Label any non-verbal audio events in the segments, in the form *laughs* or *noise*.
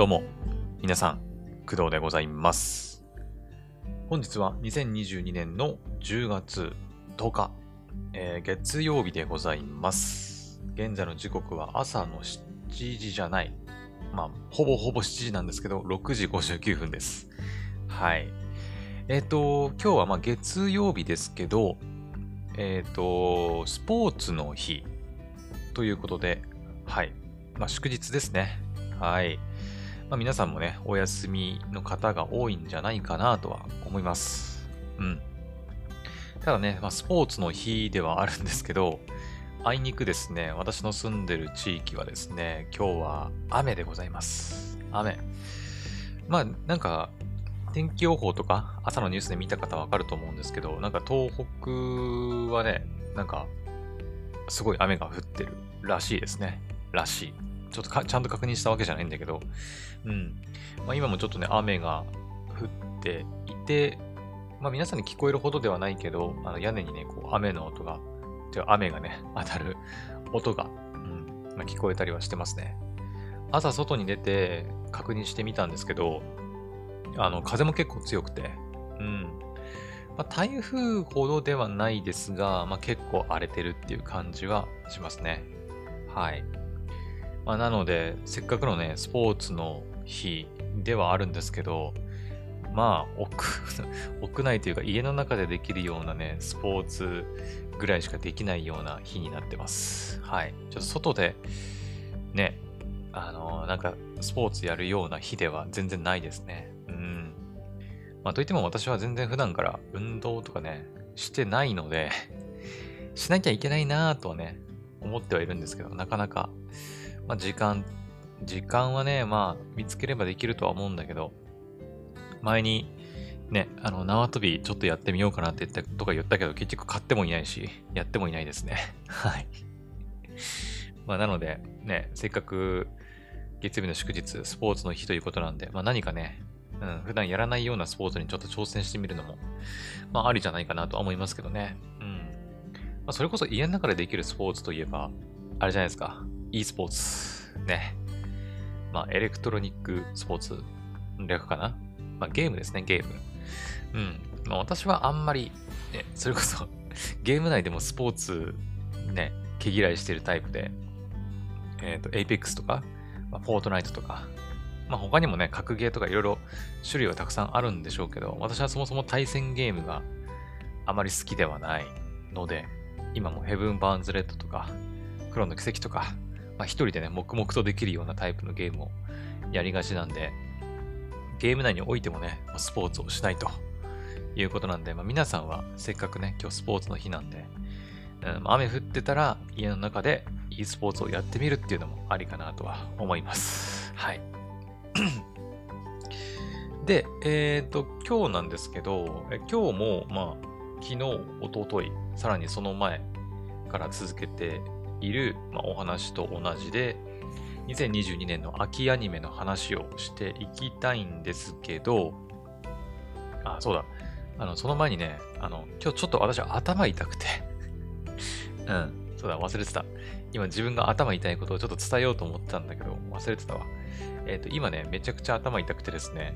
どうも、皆さん、工藤でございます。本日は2022年の10月10日、えー月曜日でございます。現在の時刻は朝の7時じゃない。まあ、ほぼほぼ7時なんですけど、6時59分です。はい。えっ、と、今日はま月曜日ですけど、えっ、と、スポーツの日ということで、はい。まあ、祝日ですね。はい。まあ、皆さんもね、お休みの方が多いんじゃないかなとは思います。うん。ただね、まあ、スポーツの日ではあるんですけど、あいにくですね、私の住んでる地域はですね、今日は雨でございます。雨。まあ、なんか、天気予報とか朝のニュースで見た方わかると思うんですけど、なんか東北はね、なんか、すごい雨が降ってるらしいですね。らしい。ちょっとちゃんと確認したわけじゃないんだけど、うん。まあ、今もちょっとね、雨が降っていて、まあ皆さんに聞こえるほどではないけど、あの屋根にね、こう雨の音が、てか雨がね、*laughs* 当たる音が、うんまあ、聞こえたりはしてますね。朝外に出て確認してみたんですけど、あの、風も結構強くて、うん。まあ、台風ほどではないですが、まあ、結構荒れてるっていう感じはしますね。はい。まあ、なので、せっかくのね、スポーツの日ではあるんですけど、まあ、屋、*laughs* 屋内というか家の中でできるようなね、スポーツぐらいしかできないような日になってます。はい。ちょっと外で、ね、あのなんか、スポーツやるような日では全然ないですね。うん。まあ、といっても私は全然普段から運動とかね、してないので、しなきゃいけないなぁとはね、思ってはいるんですけど、なかなか、まあ、時間、時間はね、まあ、見つければできるとは思うんだけど、前に、ね、あの、縄跳びちょっとやってみようかなって言ったとか言ったけど、結局買ってもいないし、やってもいないですね。*laughs* はい。まあ、なので、ね、せっかく月曜日の祝日、スポーツの日ということなんで、まあ、何かね、うん、普段やらないようなスポーツにちょっと挑戦してみるのも、まあ、ありじゃないかなとは思いますけどね。うん。まあ、それこそ家の中でできるスポーツといえば、あれじゃないですか。e スポーツ。ね。まあ、エレクトロニックスポーツ略かな？まあ、ゲームですね、ゲーム。うん。まあ、私はあんまり、ね、それこそ *laughs* ゲーム内でもスポーツ、ね、毛嫌いしてるタイプで、えっ、と、Apex とか、まあ、Fortnite とか、まあ、他にもね、格ゲーとかいろいろ種類はたくさんあるんでしょうけど、私はそもそも対戦ゲームがあまり好きではないので、今もヘブン・バーンズ・レッドとか、クロンの奇跡とか、まあ、一人でね、黙々とできるようなタイプのゲームをやりがちなんで、ゲーム内においてもね、スポーツをしないということなんで、まあ、皆さんはせっかくね、今日スポーツの日なんで、うん雨降ってたら家の中で e スポーツをやってみるっていうのもありかなとは思います。はい。*clears throat* で、えっ、と、今日なんですけど、今日も、まあ、昨日、一昨日さらにその前から続けている、まあ、お話と同じで、2022年の秋アニメの話をしていきたいんですけど、あ、そうだ。あの、その前にね、あの、今日ちょっと私は頭痛くて、*laughs* うん、そうだ、忘れてた。今自分が頭痛いことをちょっと伝えようと思ってたんだけど、忘れてたわ。えっ、と、今ね、めちゃくちゃ頭痛くてですね、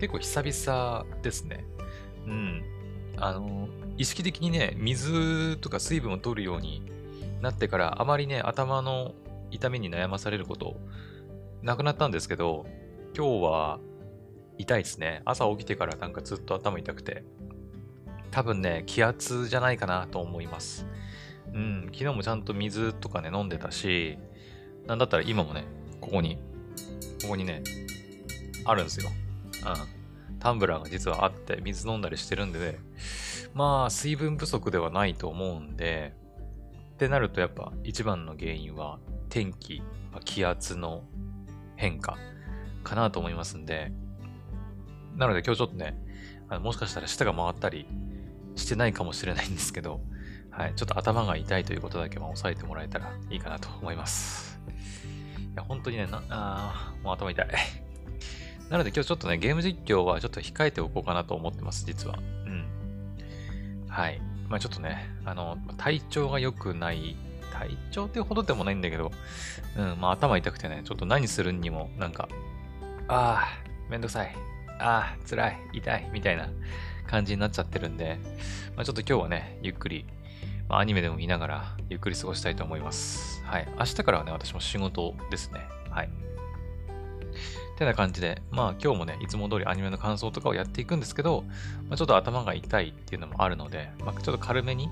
結構久々ですね。うん。あの、意識的にね、水とか水分を取るようになってから、あまりね、頭の痛みに悩まされること、なくなったんですけど、今日は痛いですね。朝起きてからなんかずっと頭痛くて。多分ね、気圧じゃないかなと思います。うん、昨日もちゃんと水とかね、飲んでたし、なんだったら今もね、ここに、ここにね、あるんですよ。うん。タンブラーが実はあって、水飲んだりしてるんで、ね、まあ、水分不足ではないと思うんで、ってなるとやっぱ一番の原因は天気、気圧の変化かなと思いますんで、なので今日ちょっとね、あのもしかしたら舌が回ったりしてないかもしれないんですけど、はい、ちょっと頭が痛いということだけは押さえてもらえたらいいかなと思います。いや、本当にね、なあもう頭痛い。なので今日ちょっとね、ゲーム実況はちょっと控えておこうかなと思ってます、実は。うん。はい。まあちょっとね、あの、体調が良くない、体調ってほどでもないんだけど、うん、まあ頭痛くてね、ちょっと何するにも、なんか、ああ、めんどくさい。ああ、辛い、痛い、みたいな感じになっちゃってるんで、まあ、ちょっと今日はね、ゆっくり、まあ、アニメでも見ながら、ゆっくり過ごしたいと思います。はい。明日からはね、私も仕事ですね。はい。てな感じで、まあ今日もね、いつも通りアニメの感想とかをやっていくんですけど、まあ、ちょっと頭が痛いっていうのもあるので、まあ、ちょっと軽めに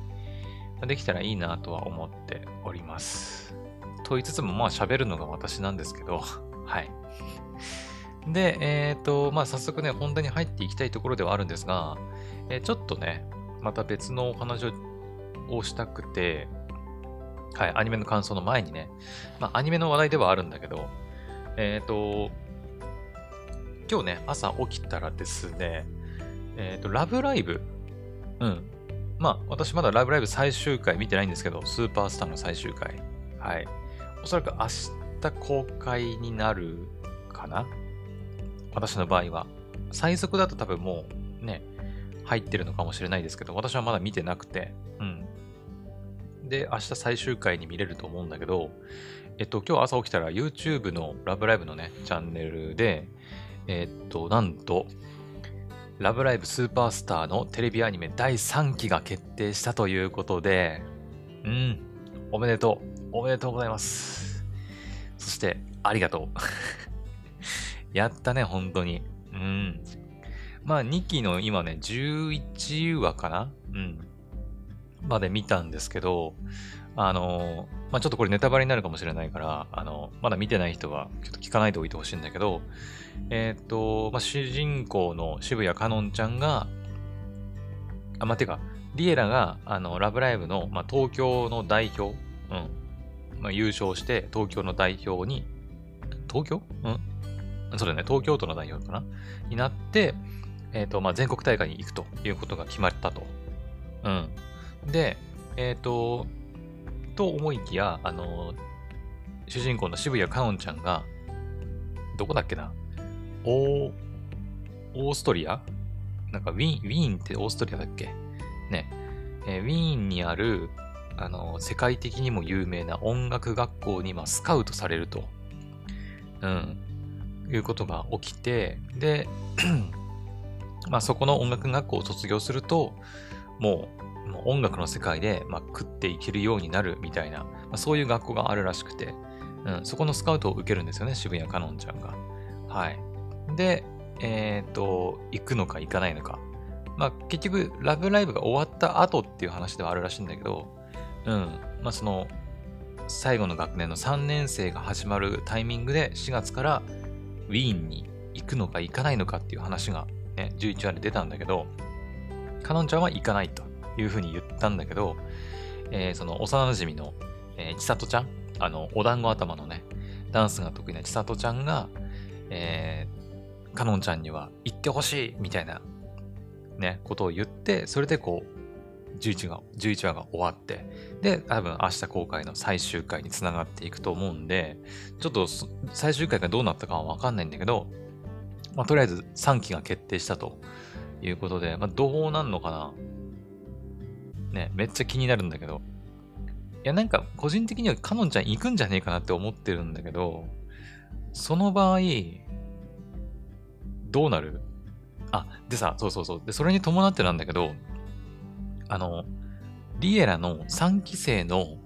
できたらいいなとは思っております。と言いつつも、まあ喋るのが私なんですけど、*laughs* はい。で、えっ、ー、と、まあ早速ね、本題に入っていきたいところではあるんですが、えー、ちょっとね、また別のお話をしたくて、はい、アニメの感想の前にね、まあアニメの話題ではあるんだけど、えっ、ー、と、今日ね、朝起きたらですね、えっ、ー、と、ラブライブ。うん。まあ、私まだラブライブ最終回見てないんですけど、スーパースターの最終回。はい。おそらく明日公開になるかな？私の場合は。最速だと多分もうね、入ってるのかもしれないですけど、私はまだ見てなくて、うん。で、明日最終回に見れると思うんだけど、えっと、今日朝起きたら YouTube のラブライブのね、チャンネルで、えー、っと、なんと、ラブライブスーパースターのテレビアニメ第3期が決定したということで、うん、おめでとう。おめでとうございます。そして、ありがとう。*laughs* やったね、本当に。うん。まあ、2期の今ね、11話かな？うん。まで見たんですけど、あのまあ、ちょっとこれネタバレになるかもしれないから、あのまだ見てない人はちょっと聞かないでおいてほしいんだけど、えっ、と、まあ、主人公の渋谷かのんちゃんが、あ、まあ、てか、リエラが、あの、ラブライブの、まあ、東京の代表、うん。まあ、優勝して、東京の代表に、東京？うんそうだね、東京都の代表かな？になって、えっ、ー、と、まあ、全国大会に行くということが決まったと。うん。で、えっ、ー、と、と思いきや、あの、主人公の渋谷かのんちゃんが、どこだっけな？オー、オーストリア？なんかウィーン、ウィーンってオーストリアだっけ？ね。えー、ウィーンにある、あの、世界的にも有名な音楽学校に、ま、スカウトされると。うん。いうことが起きて、で、*clears throat* まあ、そこの音楽学校を卒業すると、もう、もう音楽の世界で、まあ、食っていけるようになるみたいな、まあ、そういう学校があるらしくて、うん、そこのスカウトを受けるんですよね、渋谷かのんちゃんが。はい。で、えっ、ー、と、行くのか行かないのか。まあ、結局、ラブライブが終わった後っていう話ではあるらしいんだけど、うん。まあ、その、最後の学年の3年生が始まるタイミングで4月からウィーンに行くのか行かないのかっていう話がね、11話で出たんだけど、かのんちゃんは行かないと。いうふうに言ったんだけど、えー、その幼馴染の、えー、千里ちゃん、あの、お団子頭のね、ダンスが得意な千里ちゃんが、えー、かのんちゃんには行ってほしいみたいな、ね、ことを言って、それでこう、11話 ,11 話が終わって、で、多分明日公開の最終回につながっていくと思うんで、ちょっと最終回がどうなったかはわかんないんだけど、まあ、とりあえず3期が決定したということで、まあ、どうなんのかなね、めっちゃ気になるんだけど。いや、なんか、個人的にはカノンちゃん行くんじゃねえかなって思ってるんだけど、その場合、どうなる？あ、でさ、そうそうそう。で、それに伴ってなんだけど、あの、リエラの3期生の、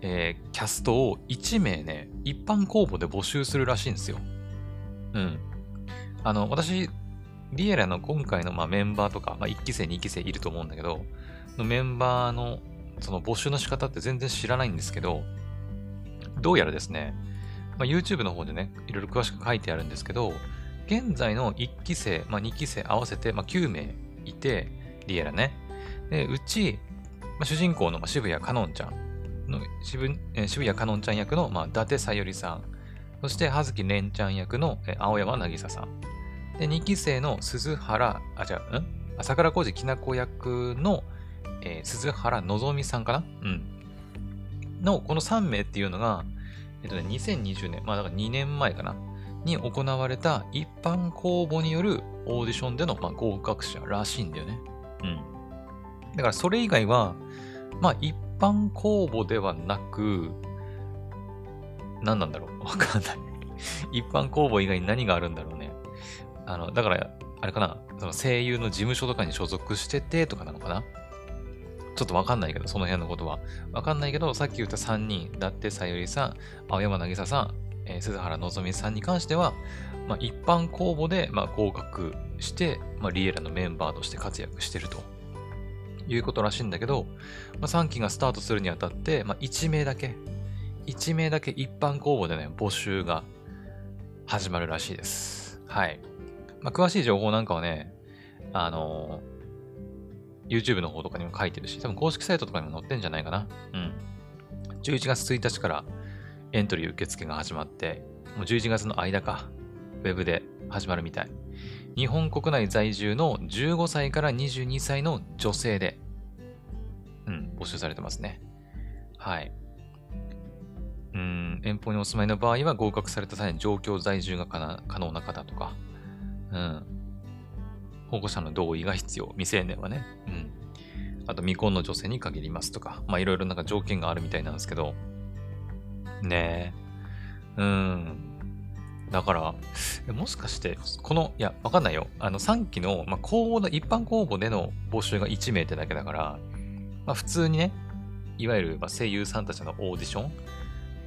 えー、キャストを1名ね、一般公募で募集するらしいんですよ。うん。あの、私、リエラの今回の、まあ、メンバーとか、まあ、1期生、2期生いると思うんだけど、のメンバーのその募集の仕方って全然知らないんですけど、どうやらですね、まあ、YouTube の方でね、いろいろ詳しく書いてあるんですけど、現在の1期生、まあ、2期生合わせて、まあ、9名いて、リエラね。で、うち、まあ、主人公の渋谷かのんちゃんの渋、えー、渋谷かのんちゃん役の、まあ、伊達さゆりさん。そして、葉月蓮ちゃん役の、えー、青山渚さん。で、2期生の鈴原、あ、じゃあ、ん？桜小路きなこ役の、えー、鈴原のぞみさんかな？うん。の、この3名っていうのが、えっとね、2020年、まあだから2年前かな？に行われた一般公募によるオーディションでの、まあ、合格者らしいんだよね。うん。だからそれ以外は、まあ一般公募ではなく、何なんだろう？*laughs* わかんない。一般公募以外に何があるんだろうね。あの、だから、あれかな、その声優の事務所とかに所属しててとかなのかな？ちょっとわかんないけど、その辺のことは。わかんないけど、さっき言った3人、だってさゆりさん、青山渚さん、えー、鈴原のぞみさんに関しては、まあ、一般公募で、まあ、合格して、まあ、リエラのメンバーとして活躍してるということらしいんだけど、まあ、3期がスタートするにあたって、まあ、1名だけ、1名だけ一般公募でね、募集が始まるらしいです。はい。まあ、詳しい情報なんかはね、あのー、YouTube の方とかにも書いてるし、多分公式サイトとかにも載ってんじゃないかな。うん。11月1日からエントリー受付が始まって、もう11月の間か、ウェブで始まるみたい。日本国内在住の15歳から22歳の女性で、うん、募集されてますね。はい。うん、遠方にお住まいの場合は合格された際に状況在住が可能な方とか、うん。保護者の同意が必要。未成年はね。うん。あと未婚の女性に限りますとか、まあいろいろなんか条件があるみたいなんですけど、ねえ。うん。だから、もしかして、この、いや、わかんないよ。あの、3期の、まあ、公募の、一般公募での募集が1名ってだけだから、まあ、普通にね、いわゆる、ま声優さんたちのオーディショ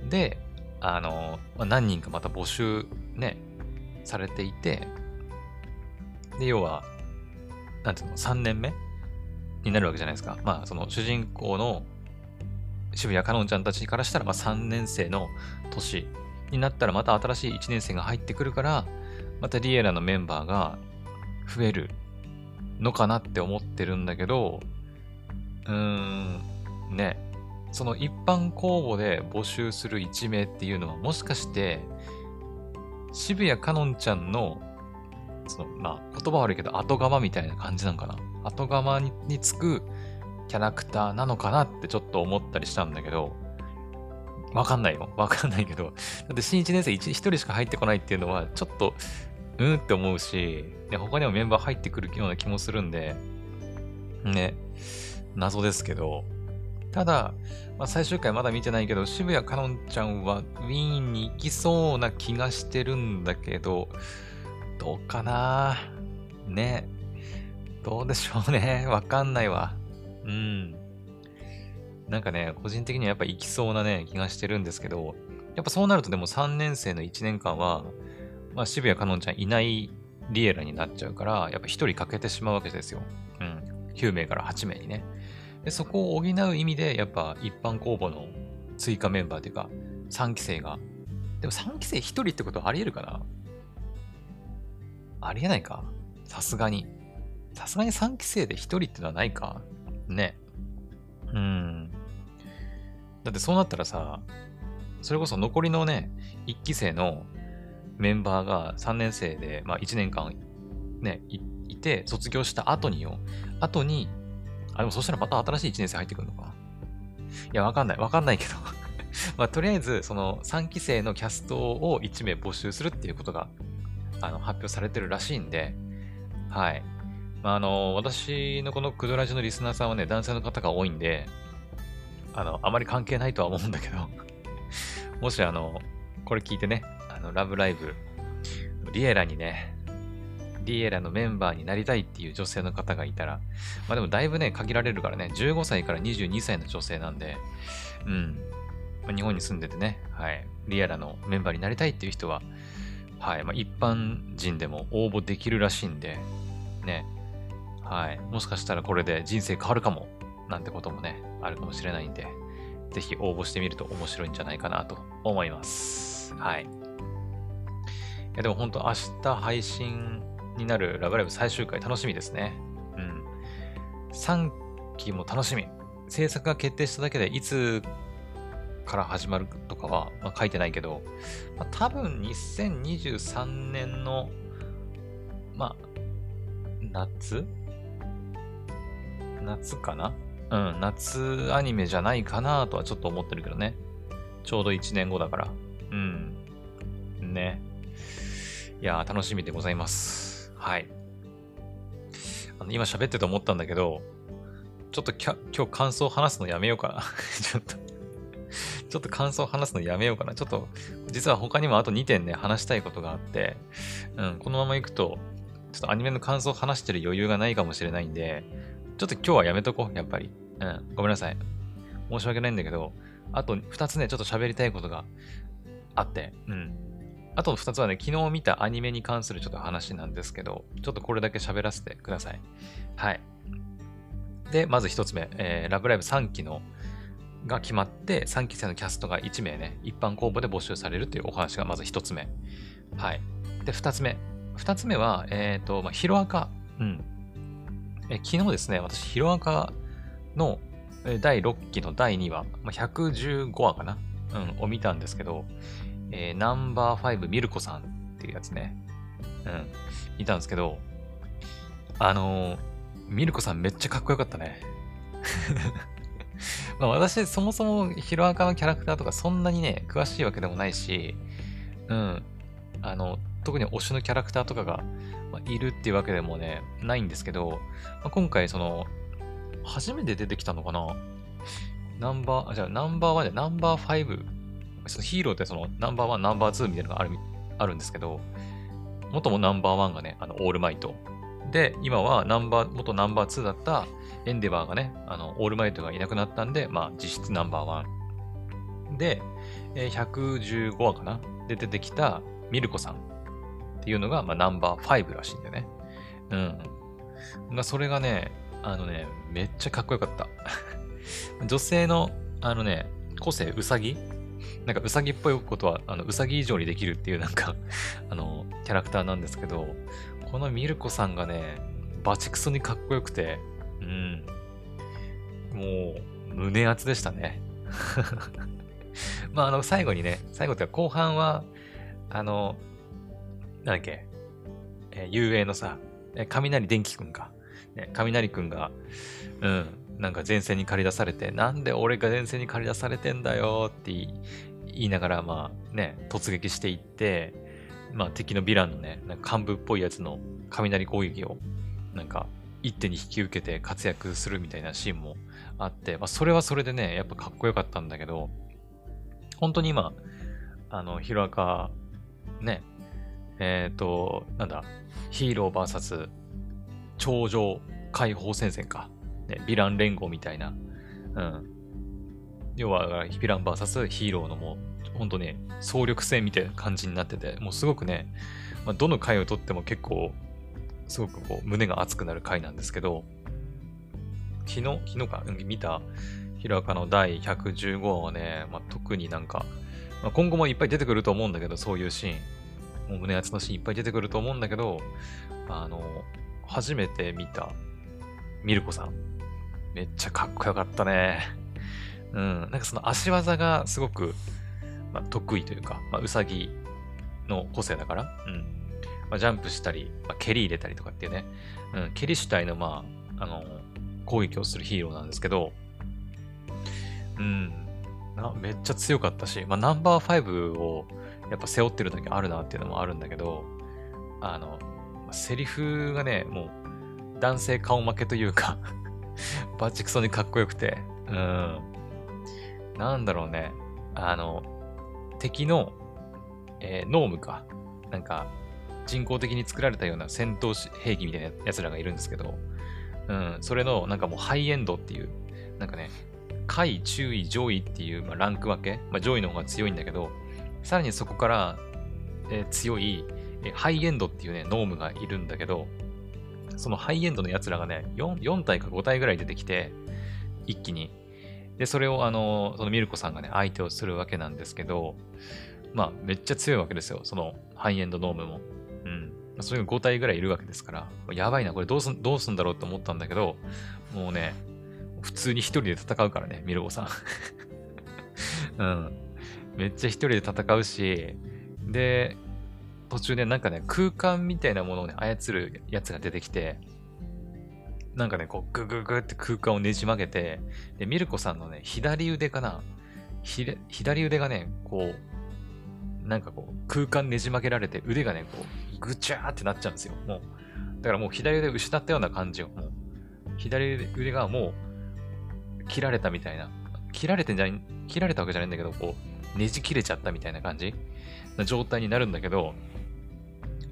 ンで、あの、まあ、何人かまた募集ね、されていて、で、要は、なんていうの、3年目になるわけじゃないですか。まあ、その主人公の渋谷かのんちゃんたちからしたら、まあ、3年生の年になったらまた新しい1年生が入ってくるから、またリエラのメンバーが増えるのかなって思ってるんだけど、うーん、ね、その一般公募で募集する1名っていうのはもしかして、渋谷かのんちゃんの、その、まあ、言葉悪いけど後釜みたいな感じなんかな。後釜ににつくキャラクターなのかなってちょっと思ったりしたんだけど、わかんないよ。わかんないけど。*laughs* だって新1年生 1, 1人しか入ってこないっていうのは、ちょっと、うんって思うし、で他にもメンバー入ってくるような気もするんで、ね、謎ですけど、ただ、まあ、最終回まだ見てないけど、渋谷かのんちゃんはウィーンに行きそうな気がしてるんだけど、どうかな？ね。どうでしょうね。*laughs* わかんないわ。うん。なんかね、個人的にはやっぱ行きそうなね、気がしてるんですけど、やっぱそうなるとでも3年生の1年間は、まあ、渋谷かのんちゃんいないリエラになっちゃうから、やっぱ1人欠けてしまうわけですよ。うん。9名から8名にね。で、そこを補う意味で、やっぱ一般公募の追加メンバーというか、3期生が。でも3期生1人ってことはあり得るかな？ありえないか？さすがに。さすがに3期生で1人ってのはないか？ね。うん。だってそうなったらさ、それこそ残りのね、1期生のメンバーが3年生で、まあ1年間ね、いて、卒業した後によ、後に、あ、でもそしたらまた新しい1年生入ってくるのか。いや、わかんない。わかんないけど *laughs* まあ、とりあえず、その3期生のキャストを1名募集するっていうことが、あの、発表されてるらしいんで、はい。まあ、あの、私のこのクドラジのリスナーさんはね、男性の方が多いんで、あの、あまり関係ないとは思うんだけど *laughs* もしあの、これ聞いてね、あの、ラブライブ、リエラにね、リエラのメンバーになりたいっていう女性の方がいたら、まあでもだいぶね、限られるからね、15歳から22歳の女性なんで、うん。まあ、日本に住んでてね、はい、リエラのメンバーになりたいっていう人は、はい、まあ一般人でも応募できるらしいんで、ね、はい。もしかしたらこれで人生変わるかも、なんてこともね、あるかもしれないんで、ぜひ応募してみると面白いんじゃないかなと思います。はい。いや、でも本当明日配信になるラブライブ最終回楽しみですね。うん。3期も楽しみ。制作が決定しただけでいつから始まるとかは、まあ、書いてないけど、まあ、多分2023年の、まあ、夏？夏かな？うん、夏アニメじゃないかなとはちょっと思ってるけどね。ちょうど1年後だから。うん。ね。いや楽しみでございます。はい。あの今喋ってて思ったんだけど、ちょっと今日感想を話すのやめようかな。*laughs* ちょっとちょっと感想を話すのやめようかな。ちょっと、実は他にもあと2点ね、話したいことがあって、うん、このまま行くと、ちょっとアニメの感想を話してる余裕がないかもしれないんで、ちょっと今日はやめとこう、やっぱり。うん、ごめんなさい。申し訳ないんだけど、あと2つね、ちょっと喋りたいことがあって、うん。あと2つはね、昨日見たアニメに関するちょっと話なんですけど、ちょっとこれだけ喋らせてください。はい。で、まず1つ目、えー、ラブライブ3期のが決まって、3期生のキャストが1名ね、一般公募で募集されるというお話がまず1つ目。はい。で、2つ目。2つ目は、えっ、ー、と、まあ、ヒロアカ。うん。え昨日ですね、私、ヒロアカの第6期の第2話、まあ、115話かな？うん、を見たんですけど、えー、ナンバー5ミルコさんっていうやつね。うん、見たんですけど、あのー、ミルコさんめっちゃかっこよかったね。*laughs* *laughs* まあ私、そもそもヒロアカのキャラクターとかそんなにね、詳しいわけでもないし、うん、あの、特に推しのキャラクターとかが、ま、いるっていうわけでもね、ないんですけど、まあ、今回その、初めて出てきたのかな？ナンバー、あ、じゃあナンバーワンでナンバーファイブ。そのヒーローってそのナンバーワン、ナンバーツーみたいなのがあるあるんですけど、元もナンバーワンがね、あの、オールマイト。で、今はナンバー、元ナンバーツーだったエンデバーがね、あの、オールマイトがいなくなったんで、まあ、実質ナンバーワン。で、えー、115話かな？で出てきたミルコさんっていうのが、まあ、ナンバーファイブらしいんでね。うん。まあ、それがね、あのね、めっちゃかっこよかった。*laughs* 女性の、あのね、個性、うさぎ？なんかうさぎっぽいことは、あの、うさぎ以上にできるっていうなんかあの、キャラクターなんですけど、このミルコさんがね、バチクソにかっこよくて、うん。もう、胸熱でしたね。*laughs* まあ、あの、最後にね、最後って後半は、あの、なんだっけ、えー、遊泳のさ、え雷電気くんか。ね、雷くんが、うん、なんか前線に駆り出されて、なんで俺が前線に駆り出されてんだよって言いながら、まあね、突撃していって、まあ敵のヴィランのね、なんか幹部っぽいやつの雷攻撃を、なんか一手に引き受けて活躍するみたいなシーンもあって、まあそれはそれでね、やっぱかっこよかったんだけど、本当に今、あの、ヒロアカ、ね、えっ、ー、と、なんだ、ヒーロー VS 頂上解放戦線か。ね、ヴィラン連合みたいな。うん。要は、ヴィラン VS ヒーローのもう、ほんとね、総力戦みたいな感じになってて、もうすごくね、まあ、どの回をとっても結構、すごくこう、胸が熱くなる回なんですけど、昨日、昨日か、見た、ヒロアカの第115話はね、まあ、特になんか、まあ、今後もいっぱい出てくると思うんだけど、そういうシーン。もう胸熱のシーンいっぱい出てくると思うんだけど、あの、初めて見たミルコさん。めっちゃかっこよかったね。うん。なんかその足技がすごく、まあ、得意というか、まあ、うさぎの個性だから、うん。まあ、ジャンプしたり、まあ、蹴り入れたりとかっていうね、うん、蹴り主体の、まあ、あの、攻撃をするヒーローなんですけど、うん、なめっちゃ強かったし、まあ、ナンバー5をやっぱ背負ってるだけあるなっていうのもあるんだけど、あの、セリフがね、もう、男性顔負けというか *laughs* バチクソにかっこよくて、うん。なんだろうね。あの、敵の、えー、ノームか。なんか、人工的に作られたような戦闘兵器みたいなやつらがいるんですけど、うん、それの、なんかもうハイエンドっていう、なんかね、下位、中位、上位っていう、まあ、ランク分け、まあ、上位の方が強いんだけど、さらにそこから、えー、強い、えハイエンドっていうね、ノームがいるんだけど、そのハイエンドの奴らがね、4, 4体か5体ぐらい出てきて、一気に。で、それをあの、そのミルコさんがね、相手をするわけなんですけど、まあ、めっちゃ強いわけですよ。そのハイエンドノームも。うん。それが5体ぐらいいるわけですから、やばいな、これどうすん、どうすんだろうと思ったんだけど、もうね、普通に一人で戦うからね、ミルコさん。*laughs* うん。めっちゃ一人で戦うし、で、途中でなんかね、空間みたいなものをね、操るやつが出てきて、なんかね、こう、グググって空間をねじ曲げて、で、ミルコさんのね、左腕かな？左腕がね、こう、なんかこう、空間ねじ曲げられて、腕がね、こう、ぐちゃーってなっちゃうんですよ。もう。だからもう左腕失ったような感じを、もう、左腕がもう、切られたみたいな、切られてんじゃん、切られたわけじゃないんだけど、こう、ねじ切れちゃったみたいな感じ？な状態になるんだけど、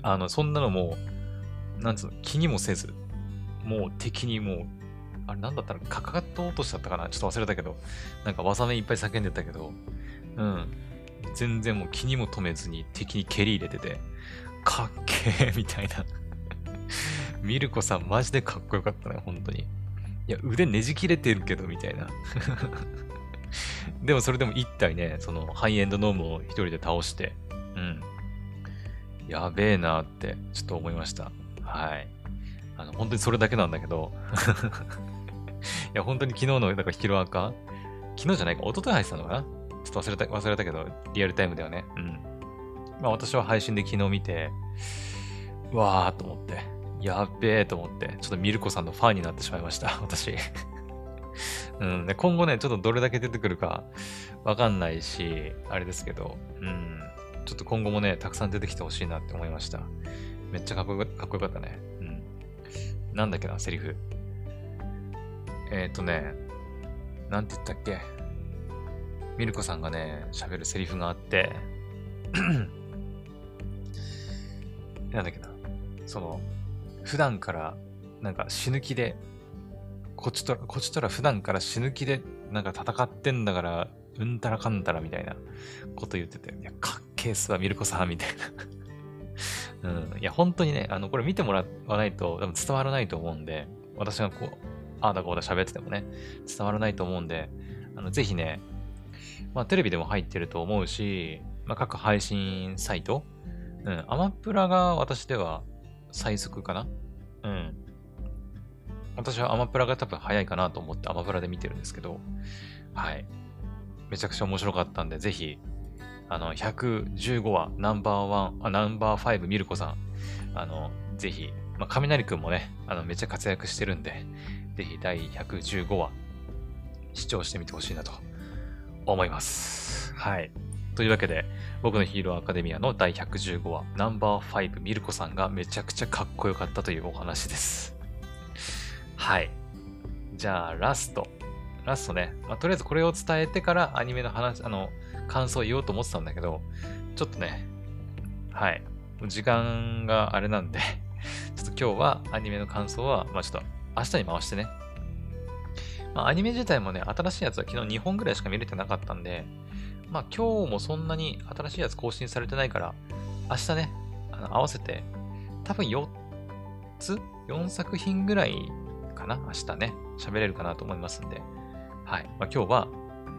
あの、そんなのもう、なんつうの、気にもせず、もう敵にもう、あれなんだったらかかと落としちゃったかな？ちょっと忘れたけど、なんか技名いっぱい叫んでたけど、うん。全然もう気にも留めずに敵に蹴り入れてて、かっけーみたいな *laughs* ミルコさんマジでかっこよかったね、本当に。いや、腕ねじ切れてるけど、みたいな。*laughs* でもそれでも一体ね、そのハイエンドノームを一人で倒して、うん。やべえなって、ちょっと思いました。はい。あの、本当にそれだけなんだけど。*laughs* いや、本当に昨日の、だからヒロアカ？昨日じゃないか、一昨日入ってたのかな？ちょっと忘れた、忘れたけど、リアルタイムではね。うん。まあ私は配信で昨日見て、うわーと思って、やっべえと思って、ちょっとミルコさんのファンになってしまいました、*laughs* 私。うん、で今後ね、ちょっとどれだけ出てくるかわかんないし、あれですけど、うん、ちょっと今後もね、たくさん出てきてほしいなって思いました。めっちゃかっこよかったね。なんだっけな、セリフ。えっ、ー、とね、なんて言ったっけミルコさんがね、喋るセリフがあって *clears throat* なんだっけな。その、普段からなんか死ぬ気で、こっちとら、こっちとら普段から死ぬ気でなんか戦ってんだから、うんたらかんたらみたいなこと言ってて、いや、かっけえっすわ、ミルコさん、みたいなうん。いや、本当にね、あの、これ見てもらわないと多分伝わらないと思うんで、私がこう、ああだこうだ喋っててもね、伝わらないと思うんで、あの、ぜひね、まあ、テレビでも入ってると思うし、まあ、各配信サイト、うん、アマプラが私では最速かなうん。私はアマプラが多分早いかなと思ってアマプラで見てるんですけど、はい。めちゃくちゃ面白かったんで、ぜひ、あの、115話、ナンバーワン、あ、ナンバーファイブミルコさん、あの、ぜひ、まあ、雷くんもね、あの、めっちゃ活躍してるんで、ぜひ第115話、視聴してみてほしいなと思います。はい。というわけで、僕のヒーローアカデミアの第115話、ナンバー5ミルコさんがめちゃくちゃかっこよかったというお話です。はい。じゃあ、ラスト。ラストね。まあ、とりあえずこれを伝えてからアニメの話、あの、感想を言おうと思ってたんだけど、ちょっとね、はい。時間があれなんで *laughs* ちょっと今日はアニメの感想は、まあちょっと明日に回してね。まあアニメ自体もね、新しいやつは昨日2本ぐらいしか見れてなかったんで、まあ今日もそんなに新しいやつ更新されてないから、明日ね、あの合わせて、多分4つ ?4 作品ぐらいかな明日ね、喋れるかなと思いますんで。はい。まあ、今日は、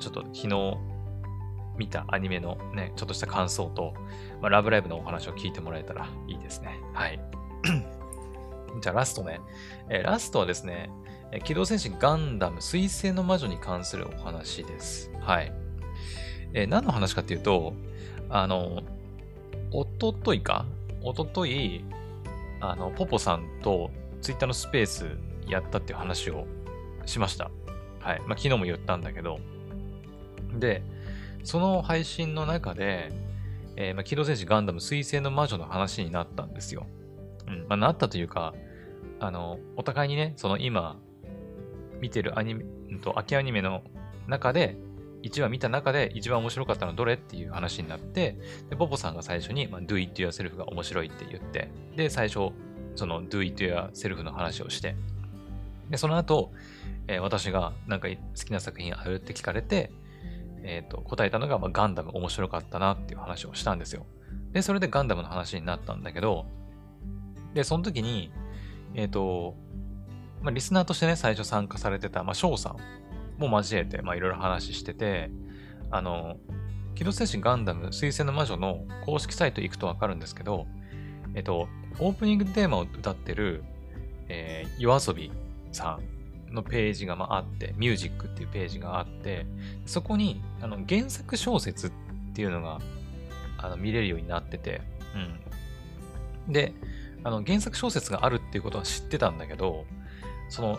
ちょっと昨日見たアニメのね、ちょっとした感想と、まあ、ラブライブのお話を聞いてもらえたらいいですね。はい。*clears throat* じゃあラストね。えー、ラストはですね、機動戦士ガンダム水星の魔女に関するお話です。はい。えー、何の話かっていうと、あの、おとといか？おととい、あの、ポポさんとツイッターのスペースやったっていう話をしました。はい。まあ、昨日も言ったんだけど。で、その配信の中で、えー、まあ、機動戦士ガンダム水星の魔女の話になったんですよ。うん。まあ、なったというか、あの、お互いにね、その今、見てるアニメ、と、秋アニメの中で、1話見た中で一番面白かったのはどれっていう話になって、で、ポポさんが最初に、まあ、do it yourself が面白いって言って、で、最初、その do it yourself の話をして、で、その後、えー、私がなんか好きな作品あるって聞かれて、えっ、ー、と、答えたのが、まあ、ガンダム面白かったなっていう話をしたんですよ。で、それでガンダムの話になったんだけど、で、その時に、えっ、ー、と、まあ、リスナーとしてね、最初参加されてた、まあ、翔さんも交えて、まあ、いろいろ話してて、あの、機動戦士ガンダム水星の魔女の公式サイト行くとわかるんですけど、えっと、オープニングテーマを歌ってる、えー、夜遊びさんのページがまあって、ミュージックっていうページがあって、そこにあの原作小説っていうのがあの見れるようになってて、うん。で、あの原作小説があるっていうことは知ってたんだけど、その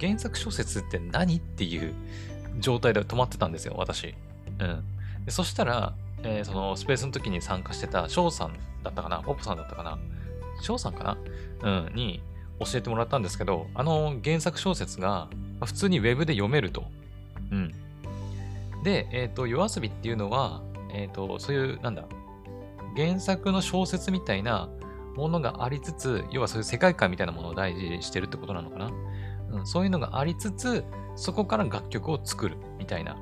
原作小説って何っていう状態で止まってたんですよ、私。うん。でそしたら、えー、そのスペースの時に参加してた翔さんだったかなポップさんだったかな翔さんかなうん、に教えてもらったんですけど、あの原作小説が普通にウェブで読めると。うん。で、えっ、と、夜遊びっていうのは、えっ、と、そういう、なんだ、原作の小説みたいなものがありつつ、要はそういう世界観みたいなものを大事にしてるってことなのかな。うん、そういうのがありつつ、そこから楽曲を作るみたいな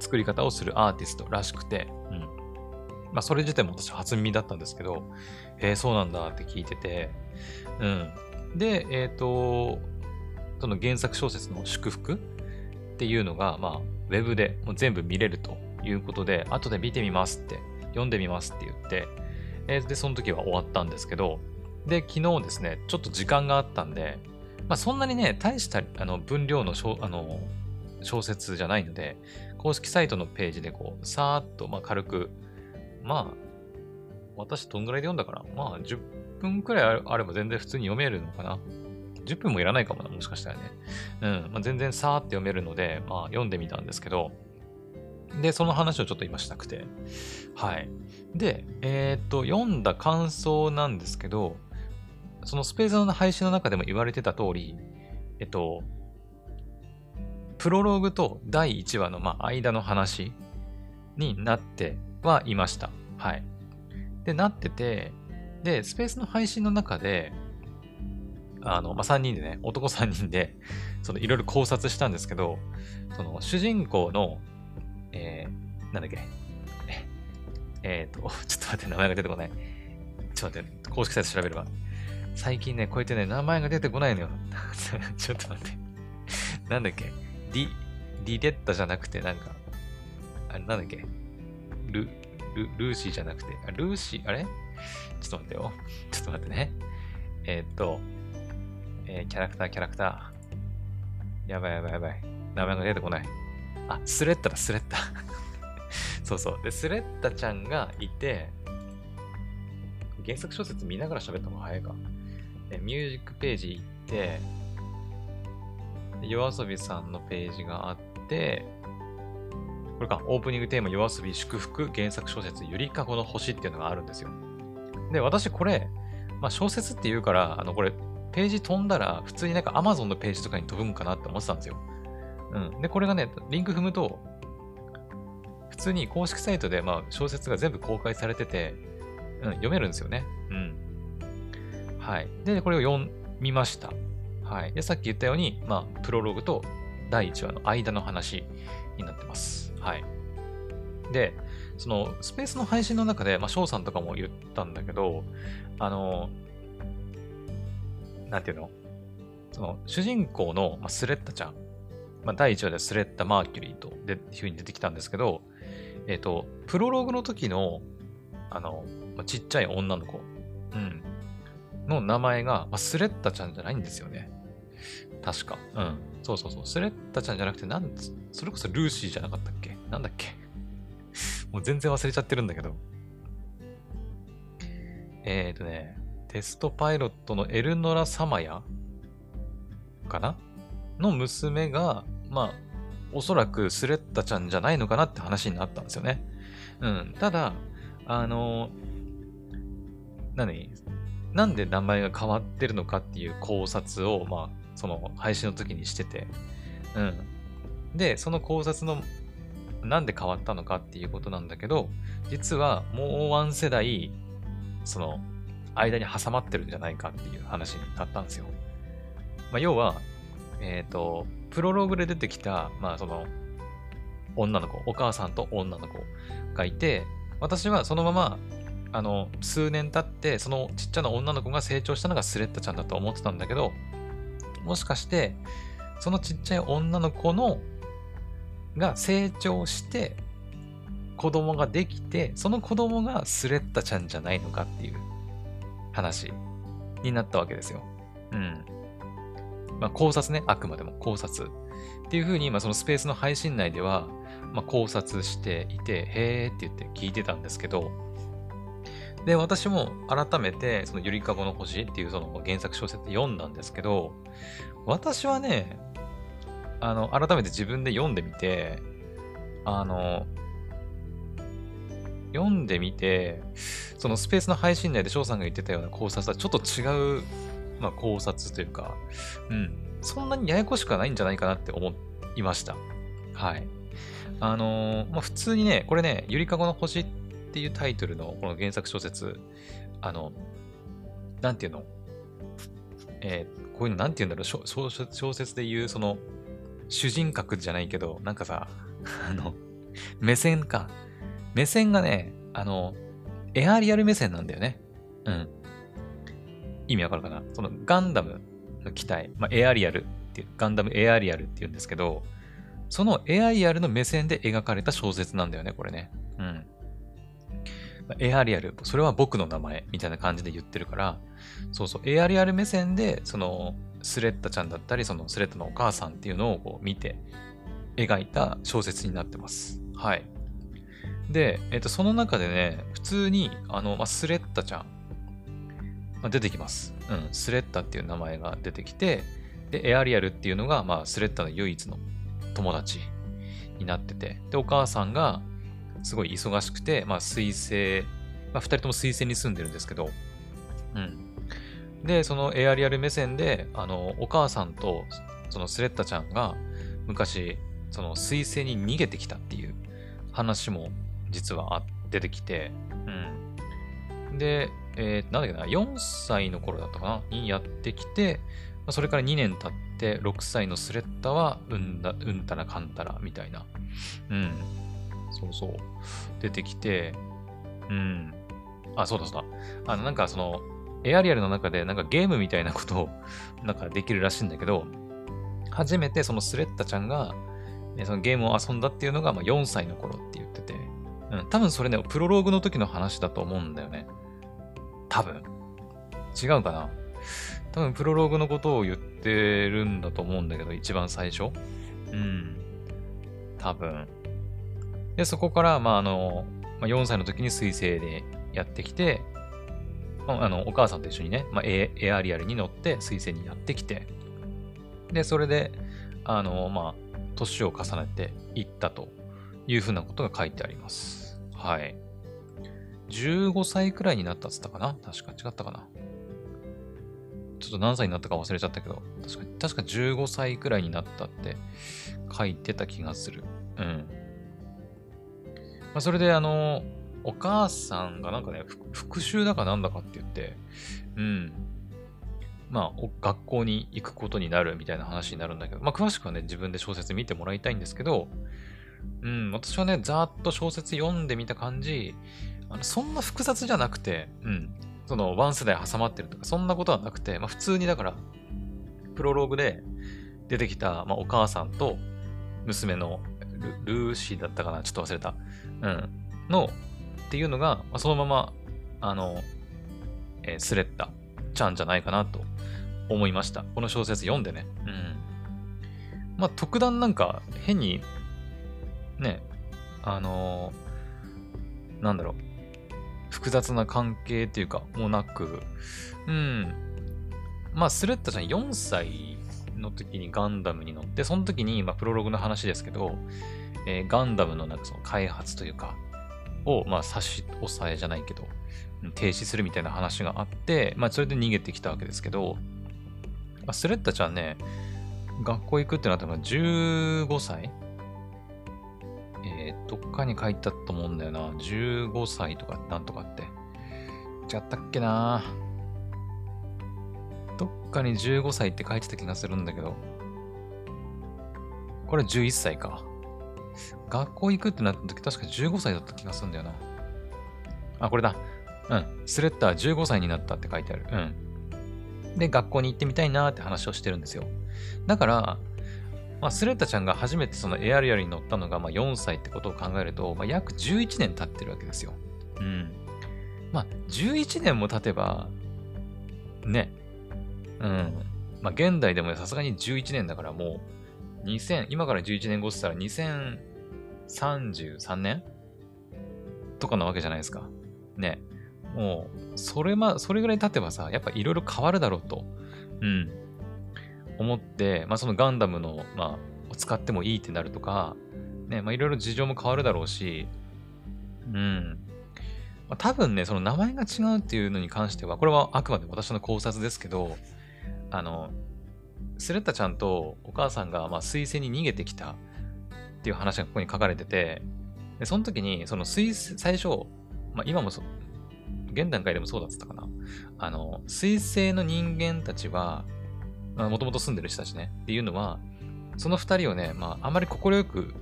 作り方をするアーティストらしくて、うん。まあ、それ自体も私初耳だったんですけど、えー、そうなんだって聞いてて、うん。で、えっ、ー、と、その原作小説の祝福っていうのが、まあ、ウェブでもう全部見れるということで、後で見てみますって、読んでみますって言って、えー、で、その時は終わったんですけど、で、昨日ですね、ちょっと時間があったんで、まあ、そんなにね、大したあの分量の小あの小説じゃないので、公式サイトのページでこう、さーっと、まあ、軽く、まあ、私どんぐらいで読んだかなまあ、10 10分くらいあれば全然普通に読めるのかな ?10 分もいらないかもな、もしかしたらね。うん、まあ、全然さーって読めるので、まあ、読んでみたんですけど、で、その話をちょっと今したくて。はい。で、えー、っと、読んだ感想なんですけど、そのスペースの配信の中でも言われてた通り、えっと、プロローグと第1話のまあ間の話になってはいました。はい。で、なってて、で、スペースの配信の中で、あの、まあ、3人でね、男3人で、*laughs* そのいろいろ考察したんですけど、その主人公の、えー、なんだっけ、えっ、と、*laughs* ちょっと待って、名前が出てこない。ちょっと待って、公式サイト調べれば。最近ね、こうやってね、名前が出てこないのよ。*laughs* ちょっと待って。なんだっけリ、リレッタじゃなくて、なんか、あれ、なんだっけル、ル、ルーシーじゃなくて、あ、ルーシー、あれ？ちょっと待ってよ。ちょっと待ってね。えー、っと、えー、キャラクター、キャラクター。やばいやばいやばい。名前が出てこない。あ、スレッタだ、スレッタ。*laughs* そうそう。で、スレッタちゃんがいて、原作小説見ながら喋った方が早いか。ミュージックページ行って、夜遊びさんのページがあって、これか、オープニングテーマ、夜遊び祝福、原作小説、ゆりかごの星っていうのがあるんですよ。で、私これ、まあ、小説って言うから、あの、これ、ページ飛んだら、普通になんか Amazon のページとかに飛ぶんかなって思ってたんですよ。うん。で、これがね、リンク踏むと、普通に公式サイトで、まあ、小説が全部公開されてて、うん、読めるんですよね。うん。はい。で、これを読みました。はい。で、さっき言ったように、まあ、プロローグと第1話の間の話になってます。はい。で、その、スペースの配信の中で、まあ、翔さんとかも言ったんだけど、あの、なんていうの？その、主人公の、まあ、スレッタちゃん、まあ、第1話でスレッタ・マーキュリーとで、いう風に出てきたんですけど、えっ、ー、と、プロローグの時の、あの、まあ、ちっちゃい女の子、うん、の名前が、まあ、スレッタちゃんじゃないんですよね。確か。うん。そうそうそう。スレッタちゃんじゃなくて、なん、それこそルーシーじゃなかったっけ？なんだっけ？もう全然忘れちゃってるんだけど。えっ、ー、とね、テストパイロットのエルノラ・サマヤかな？の娘が、まあ、おそらくスレッタちゃんじゃないのかなって話になったんですよね。うん。ただ、あの、何？なんで名前が変わってるのかっていう考察を、まあ、その配信の時にしてて、うん。で、その考察のなんで変わったのかっていうことなんだけど、実はもうワン世代、その、間に挟まってるんじゃないかっていう話になったんですよ。まあ、要は、えっ、ー、と、プロローグで出てきた、まあその、女の子、お母さんと女の子がいて、私はそのままあの、数年経って、そのちっちゃな女の子が成長したのがスレッタちゃんだと思ってたんだけど、もしかして、そのちっちゃい女の子の、が成長して、子供ができて、その子供がスレッタちゃんじゃないのかっていう話になったわけですよ。うん。まあ考察ね、あくまでも考察。っていうふうに、まあそのスペースの配信内では、まあ考察していて、へーって言って聞いてたんですけど、で、私も改めて、そのゆりかごの星っていうその原作小説読んだんですけど、私はね、あの、改めて自分で読んでみて、あの、読んでみて、そのスペースの配信内で翔さんが言ってたような考察はちょっと違う、まあ、考察というか、うん、そんなにややこしくはないんじゃないかなって思いました。はい。あのー、まあ、普通にね、これね、ゆりかごの星っていうタイトルのこの原作小説、あの、なんていうの？えー、こういうのなんていうんだろう？小、小説で言う、その、主人格じゃないけど、なんかさ、あの、目線か。目線がね、あの、エアリアル目線なんだよね。うん。意味わかるかな？そのガンダムの機体、まあ、エアリアルっていう、ガンダムエアリアルって言うんですけど、そのエアリアルの目線で描かれた小説なんだよね、これね。うん。エアリアル、それは僕の名前みたいな感じで言ってるから、そうそう、エアリアル目線で、その、スレッタちゃんだったり、そのスレッタのお母さんっていうのをこう見て、描いた小説になってます。はい。で、えっ、と、その中でね、普通に、あの、まあ、スレッタちゃん、まあ、出てきます。うん、スレッタっていう名前が出てきて、で、エアリアルっていうのが、まあ、スレッタの唯一の友達になってて、で、お母さんが、すごい忙しくて、まあ、水星、まあ、二人とも水星に住んでるんですけど、うん。で、そのエアリアル目線で、あの、お母さんと、そのスレッタちゃんが、昔、その水星に逃げてきたっていう話も実は出てきて、うん。で、えー、なんだっけな、4歳の頃だったかなにやってきて、それから2年経って、6歳のスレッタはうんだ、うんたらかんたらみたいな。うん。そうそう。出てきて、うん。あ、そうだそうだ。あの、なんかその、エアリアルの中でなんかゲームみたいなことをなんかできるらしいんだけど、初めてそのスレッタちゃんが、ね、そのゲームを遊んだっていうのがまあ4歳の頃って言ってて、うん、多分それね、プロローグの時の話だと思うんだよね。多分。違うかな多分プロローグのことを言ってるんだと思うんだけど、一番最初。うん。多分。で、そこから、まあ、あの、まあ、4歳の時に彗星でやってきて、あ、のお母さんと一緒にね、まあ、エアリアルに乗って彗星にやってきて、で、それで、あの、まあ、年を重ねていったというふうなことが書いてあります。はい。15歳くらいになったっつったかな？確か違ったかな？ちょっと何歳になったか忘れちゃったけど、確かに、確か15歳くらいになったって書いてた気がする。うん。まあ、それで、あの、お母さんがなんかね、復讐だかなんだかって言って、うん。まあ、学校に行くことになるみたいな話になるんだけど、まあ、詳しくはね、自分で小説見てもらいたいんですけど、うん、私はね、ざーっと小説読んでみた感じ、あのそんな複雑じゃなくて、うん、そのワン世代挟まってるとか、そんなことはなくて、まあ、普通にだから、プロローグで出てきた、まあ、お母さんと娘のルーシーだったかなちょっと忘れた。うん。の、っていうのが、まあ、そのまま、あの、えー、スレッタちゃんじゃないかなと思いました。この小説読んでね。うん。まあ、特段なんか変に、ね、あのー、なんだろう、複雑な関係っていうか、もなく、うん。まあ、スレッタちゃん4歳の時にガンダムに乗って、その時に、まあ、プロローグの話ですけど、えー、ガンダムのなんかその開発というか、を、まあ、差し押さえじゃないけど、停止するみたいな話があって、まあ、それで逃げてきたわけですけど、まあ、スレッタちゃんね、学校行くってなったのが15歳えー、どっかに書いてあったと思うんだよな。15歳とかなんとかって。違ったっけなどっかに15歳って書いてた気がするんだけど。これ11歳か。学校行くってなった時確か15歳だった気がするんだよな。あ、これだ。うん。スレッター15歳になったって書いてある。うん。で、学校に行ってみたいなって話をしてるんですよ。だから、まあ、スレッタちゃんが初めてそのエアリアルに乗ったのがまあ4歳ってことを考えると、まあ、約11年経ってるわけですよ。うん。まあ、11年も経てば、ね。うん。まあ、現代でもさすがに11年だからもう、2000、今から11年後って言ったら33年とかなわけじゃないですか。ね。もう、それま、それぐらい経てばさ、やっぱいろいろ変わるだろうと。うん。思って、まあ、そのガンダムの、まあ、使ってもいいってなるとか、ね、まあ、いろいろ事情も変わるだろうし、うん。まあ、多分ね、その名前が違うっていうのに関しては、これはあくまで私の考察ですけど、あの、スレッタちゃんとお母さんが、まあ、水星に逃げてきたっていう話がここに書かれてて、で、その時に、その水、最初、まあ今もそ、現段階でもそうだったかな。あの、水星の人間たちは、もともと住んでる人たちね、っていうのは、その二人をね、まあ、あまり快く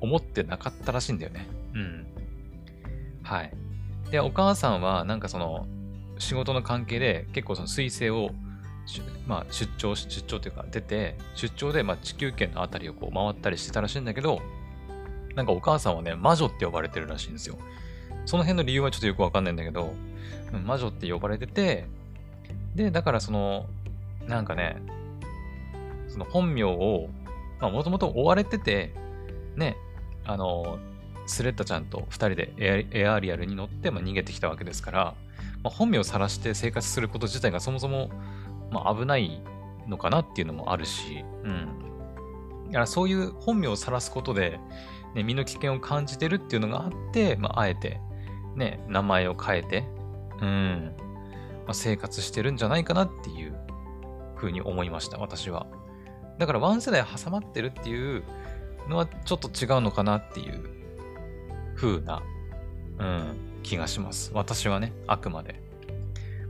思ってなかったらしいんだよね。うん。はい。で、お母さんは、なんかその、仕事の関係で、結構その彗星を、まあ、出張、出張というか、出て、出張で、ま、地球圏のあたりをこう回ったりしてたらしいんだけど、なんかお母さんはね、魔女って呼ばれてるらしいんですよ。その辺の理由はちょっとよくわかんないんだけど、魔女って呼ばれてて、で、だからその、なんかね、その本名を、まあもともと追われてて、ね、あの、スレッタちゃんと2人でエアリアルに乗って、まあ、逃げてきたわけですから、まあ、本名を晒して生活すること自体がそもそも、まあ、危ないのかなっていうのもあるし、うん。だからそういう本名を晒すことで、ね、身の危険を感じてるっていうのがあって、まあ、あえて、ね、名前を変えて、うん、まあ、生活してるんじゃないかなっていうふうに思いました、私は。だからワン世代挟まってるっていうのはちょっと違うのかなっていう風な、うん、気がします。私はね、あくまで。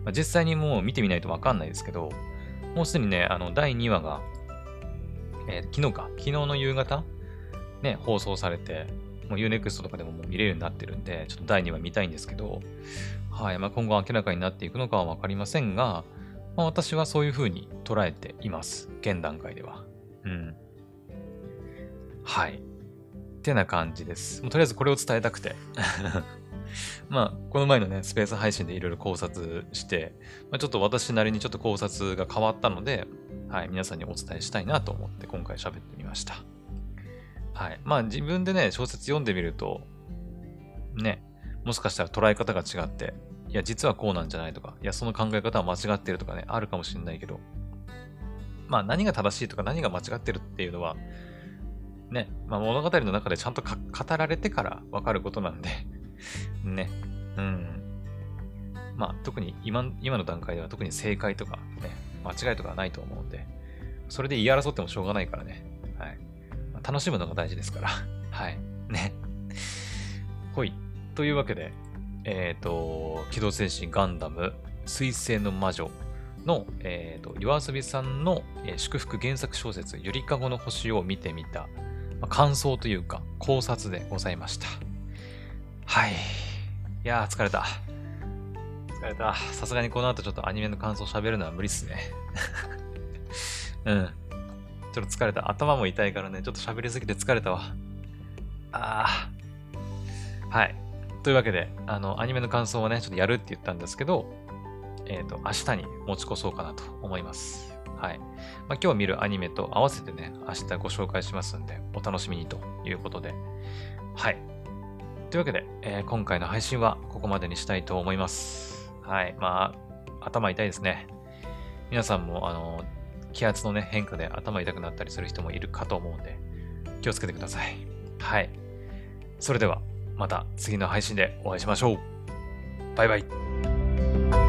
まあ、実際にもう見てみないとわかんないですけど、もうすでにね、あの、第2話が、えー、昨日か、昨日の夕方、ね、放送されて、もう Unext とかでももう見れるようになってるんで、ちょっと第2話見たいんですけど、はい。まあ、今後明らかになっていくのかはわかりませんが、まあ、私はそういう風に捉えています。現段階では。うん。はい。ってな感じです。もうとりあえずこれを伝えたくて。*laughs* まあ、この前のね、スペース配信でいろいろ考察して、まあ、ちょっと私なりにちょっと考察が変わったので、はい、皆さんにお伝えしたいなと思って今回喋ってみました。はい。まあ自分でね、小説読んでみると、ね、もしかしたら捉え方が違って、いや、実はこうなんじゃないとか、いや、その考え方は間違ってるとかね、あるかもしれないけど、まあ何が正しいとか何が間違ってるっていうのは、ね、まあ物語の中でちゃんと語られてからわかることなんでね、うん。まあ特に今今の段階では特に正解とかね、間違いとかはないと思うんで、それで言い争ってもしょうがないからね、はい。楽しむのが大事ですから。*laughs* はい。ね。ほい。というわけで、えっ、ー、と、機動戦士ガンダム、水星の魔女の、えっ、ー、と、岩遊びさんの、えー、祝福原作小説、ゆりかごの星を見てみた、まあ、感想というか、考察でございました。はい。いやー、疲れた。疲れた。さすがにこの後ちょっとアニメの感想喋るのは無理っすね。*laughs* うん。ちょっと疲れた。頭も痛いからね、ちょっと喋りすぎて疲れたわ。ああ。はい。というわけで、あの、アニメの感想をね、ちょっとやるって言ったんですけど、えっ、ー、と、明日に持ち越そうかなと思います。はい。まあ、今日見るアニメと合わせてね、明日ご紹介しますんで、お楽しみにということで。はい。というわけで、えー、今回の配信はここまでにしたいと思います。はい。まあ、頭痛いですね。皆さんも、あの、気圧のね、変化で頭痛くなったりする人もいるかと思うんで、気をつけてください。はい。それでは、また次の配信でお会いしましょう。バイバイ。